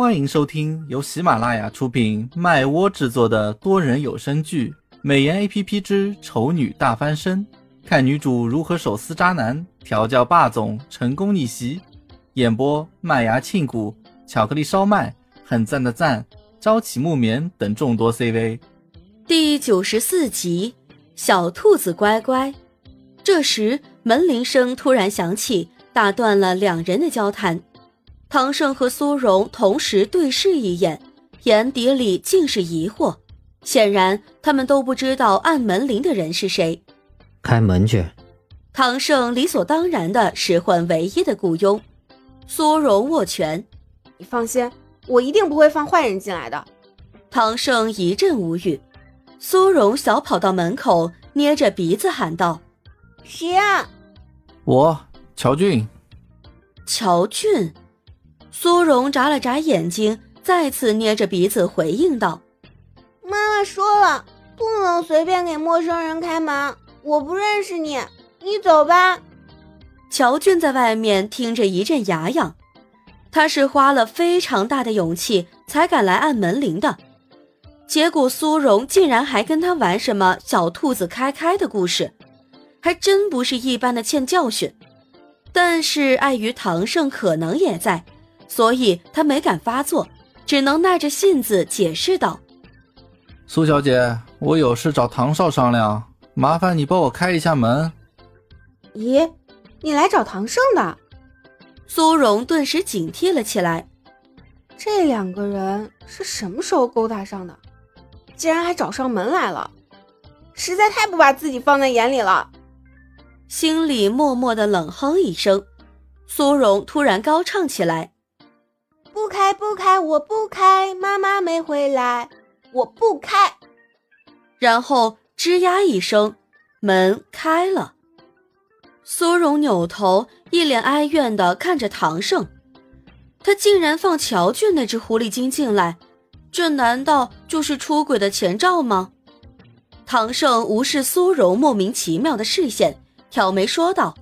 欢迎收听由喜马拉雅出品、麦窝制作的多人有声剧《美颜 A P P 之丑女大翻身》，看女主如何手撕渣男、调教霸总、成功逆袭。演播：麦芽庆谷、巧克力烧麦、很赞的赞、朝起木棉等众多 C V。第九十四集，小兔子乖乖。这时门铃声突然响起，打断了两人的交谈。唐胜和苏荣同时对视一眼，眼底里尽是疑惑。显然，他们都不知道按门铃的人是谁。开门去。唐胜理所当然的使唤唯一的雇佣。苏荣握拳：“你放心，我一定不会放坏人进来的。”唐胜一阵无语。苏荣小跑到门口，捏着鼻子喊道：“谁啊？”“我，乔俊。”乔俊。苏荣眨了眨眼睛，再次捏着鼻子回应道：“妈妈说了，不能随便给陌生人开门。我不认识你，你走吧。”乔俊在外面听着一阵牙痒，他是花了非常大的勇气才敢来按门铃的，结果苏荣竟然还跟他玩什么小兔子开开的故事，还真不是一般的欠教训。但是碍于唐胜可能也在。所以他没敢发作，只能耐着性子解释道：“苏小姐，我有事找唐少商量，麻烦你帮我开一下门。”咦，你来找唐胜的？苏荣顿时警惕了起来。这两个人是什么时候勾搭上的？竟然还找上门来了，实在太不把自己放在眼里了。心里默默的冷哼一声，苏荣突然高唱起来。不开不开，我不开，妈妈没回来，我不开。然后吱呀一声，门开了。苏荣扭头，一脸哀怨的看着唐胜，他竟然放乔俊那只狐狸精进来，这难道就是出轨的前兆吗？唐胜无视苏荣莫名其妙的视线，挑眉说道：“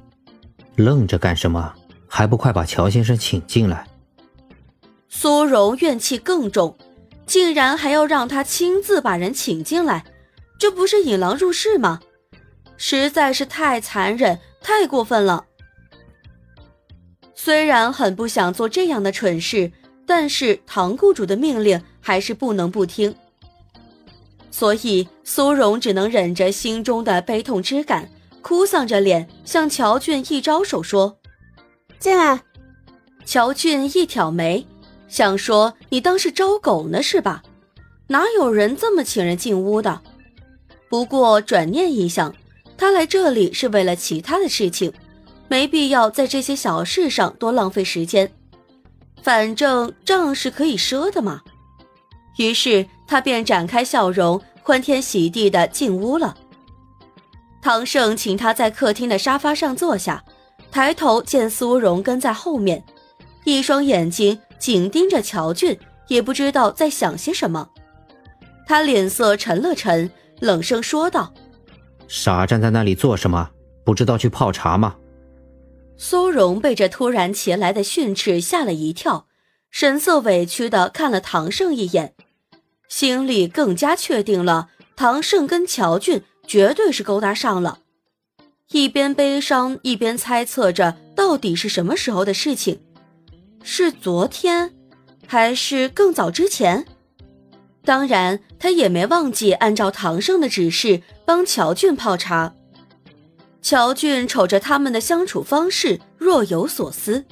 愣着干什么？还不快把乔先生请进来！”苏荣怨气更重，竟然还要让他亲自把人请进来，这不是引狼入室吗？实在是太残忍、太过分了。虽然很不想做这样的蠢事，但是唐雇主的命令还是不能不听。所以苏荣只能忍着心中的悲痛之感，哭丧着脸向乔俊一招手说：“进来。”乔俊一挑眉。想说你当是招狗呢是吧？哪有人这么请人进屋的？不过转念一想，他来这里是为了其他的事情，没必要在这些小事上多浪费时间。反正账是可以赊的嘛。于是他便展开笑容，欢天喜地的进屋了。唐胜请他在客厅的沙发上坐下，抬头见苏荣跟在后面，一双眼睛。紧盯着乔俊，也不知道在想些什么。他脸色沉了沉，冷声说道：“傻站在那里做什么？不知道去泡茶吗？”苏荣被这突然前来的训斥吓了一跳，神色委屈的看了唐胜一眼，心里更加确定了唐胜跟乔俊绝对是勾搭上了。一边悲伤，一边猜测着到底是什么时候的事情。是昨天，还是更早之前？当然，他也没忘记按照唐胜的指示帮乔俊泡茶。乔俊瞅着他们的相处方式，若有所思。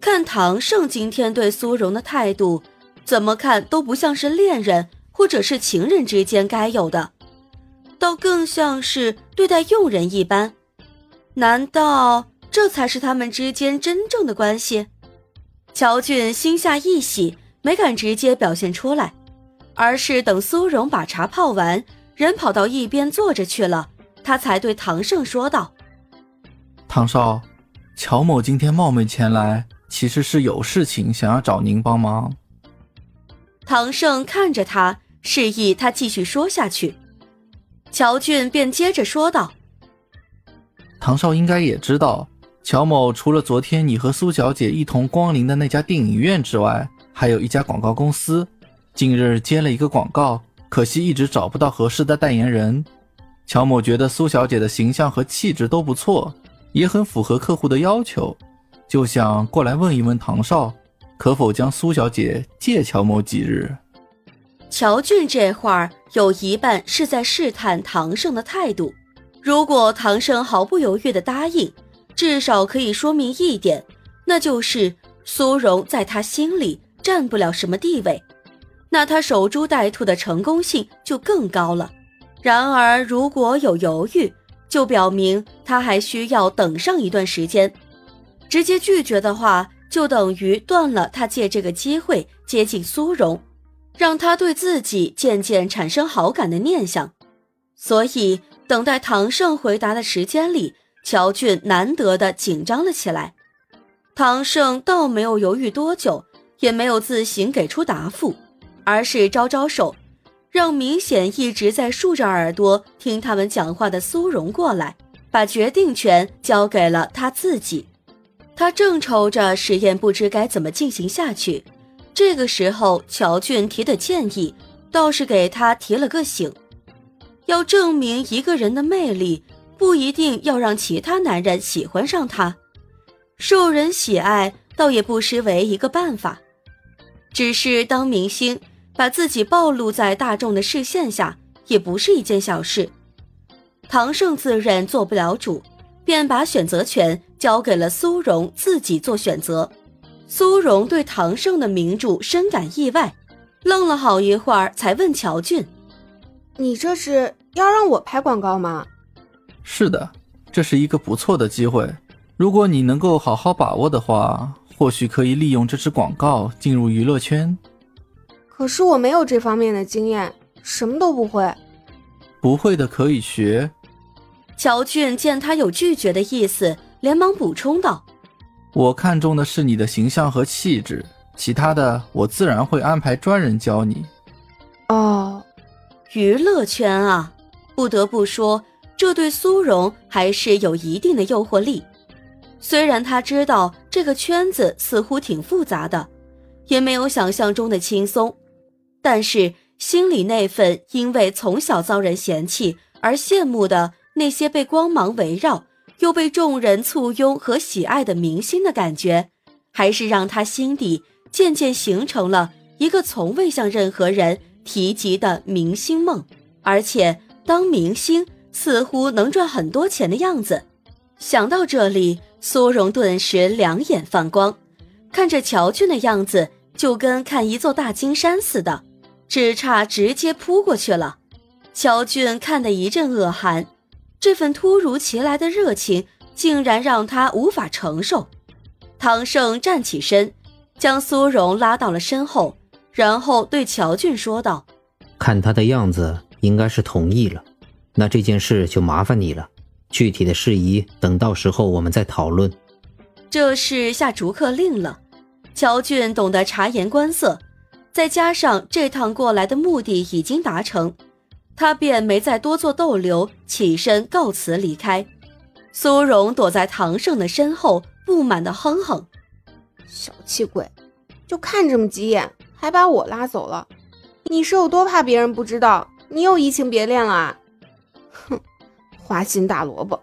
看唐胜今天对苏荣的态度，怎么看都不像是恋人或者是情人之间该有的，倒更像是对待佣人一般。难道这才是他们之间真正的关系？乔俊心下一喜，没敢直接表现出来，而是等苏荣把茶泡完，人跑到一边坐着去了，他才对唐胜说道：“唐少，乔某今天冒昧前来，其实是有事情想要找您帮忙。”唐胜看着他，示意他继续说下去。乔俊便接着说道：“唐少应该也知道。”乔某除了昨天你和苏小姐一同光临的那家电影院之外，还有一家广告公司，近日接了一个广告，可惜一直找不到合适的代言人。乔某觉得苏小姐的形象和气质都不错，也很符合客户的要求，就想过来问一问唐少，可否将苏小姐借乔某几日。乔俊这话有一半是在试探唐胜的态度，如果唐胜毫不犹豫的答应，至少可以说明一点，那就是苏荣在他心里占不了什么地位，那他守株待兔的成功性就更高了。然而，如果有犹豫，就表明他还需要等上一段时间。直接拒绝的话，就等于断了他借这个机会接近苏荣。让他对自己渐渐产生好感的念想，所以等待唐胜回答的时间里，乔俊难得的紧张了起来。唐胜倒没有犹豫多久，也没有自行给出答复，而是招招手，让明显一直在竖着耳朵听他们讲话的苏荣过来，把决定权交给了他自己。他正愁着实验不知该怎么进行下去。这个时候，乔俊提的建议倒是给他提了个醒：要证明一个人的魅力，不一定要让其他男人喜欢上他，受人喜爱倒也不失为一个办法。只是当明星，把自己暴露在大众的视线下，也不是一件小事。唐胜自认做不了主，便把选择权交给了苏荣自己做选择。苏荣对唐胜的名著深感意外，愣了好一会儿，才问乔俊：“你这是要让我拍广告吗？”“是的，这是一个不错的机会。如果你能够好好把握的话，或许可以利用这支广告进入娱乐圈。”“可是我没有这方面的经验，什么都不会。”“不会的可以学。”乔俊见他有拒绝的意思，连忙补充道。我看中的是你的形象和气质，其他的我自然会安排专人教你。哦，娱乐圈啊，不得不说，这对苏荣还是有一定的诱惑力。虽然他知道这个圈子似乎挺复杂的，也没有想象中的轻松，但是心里那份因为从小遭人嫌弃而羡慕的那些被光芒围绕。又被众人簇拥和喜爱的明星的感觉，还是让他心底渐渐形成了一个从未向任何人提及的明星梦。而且，当明星似乎能赚很多钱的样子。想到这里，苏荣顿时两眼放光，看着乔俊的样子，就跟看一座大金山似的，只差直接扑过去了。乔俊看得一阵恶寒。这份突如其来的热情竟然让他无法承受。唐胜站起身，将苏荣拉到了身后，然后对乔俊说道：“看他的样子，应该是同意了。那这件事就麻烦你了，具体的事宜等到时候我们再讨论。”这是下逐客令了。乔俊懂得察言观色，再加上这趟过来的目的已经达成。他便没再多做逗留，起身告辞离开。苏荣躲在唐胜的身后，不满的哼哼：“小气鬼，就看这么几眼，还把我拉走了。你是有多怕别人不知道你又移情别恋了啊？哼，花心大萝卜。”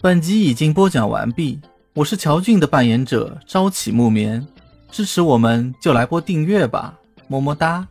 本集已经播讲完毕，我是乔俊的扮演者朝起木棉，支持我们就来播订阅吧，么么哒。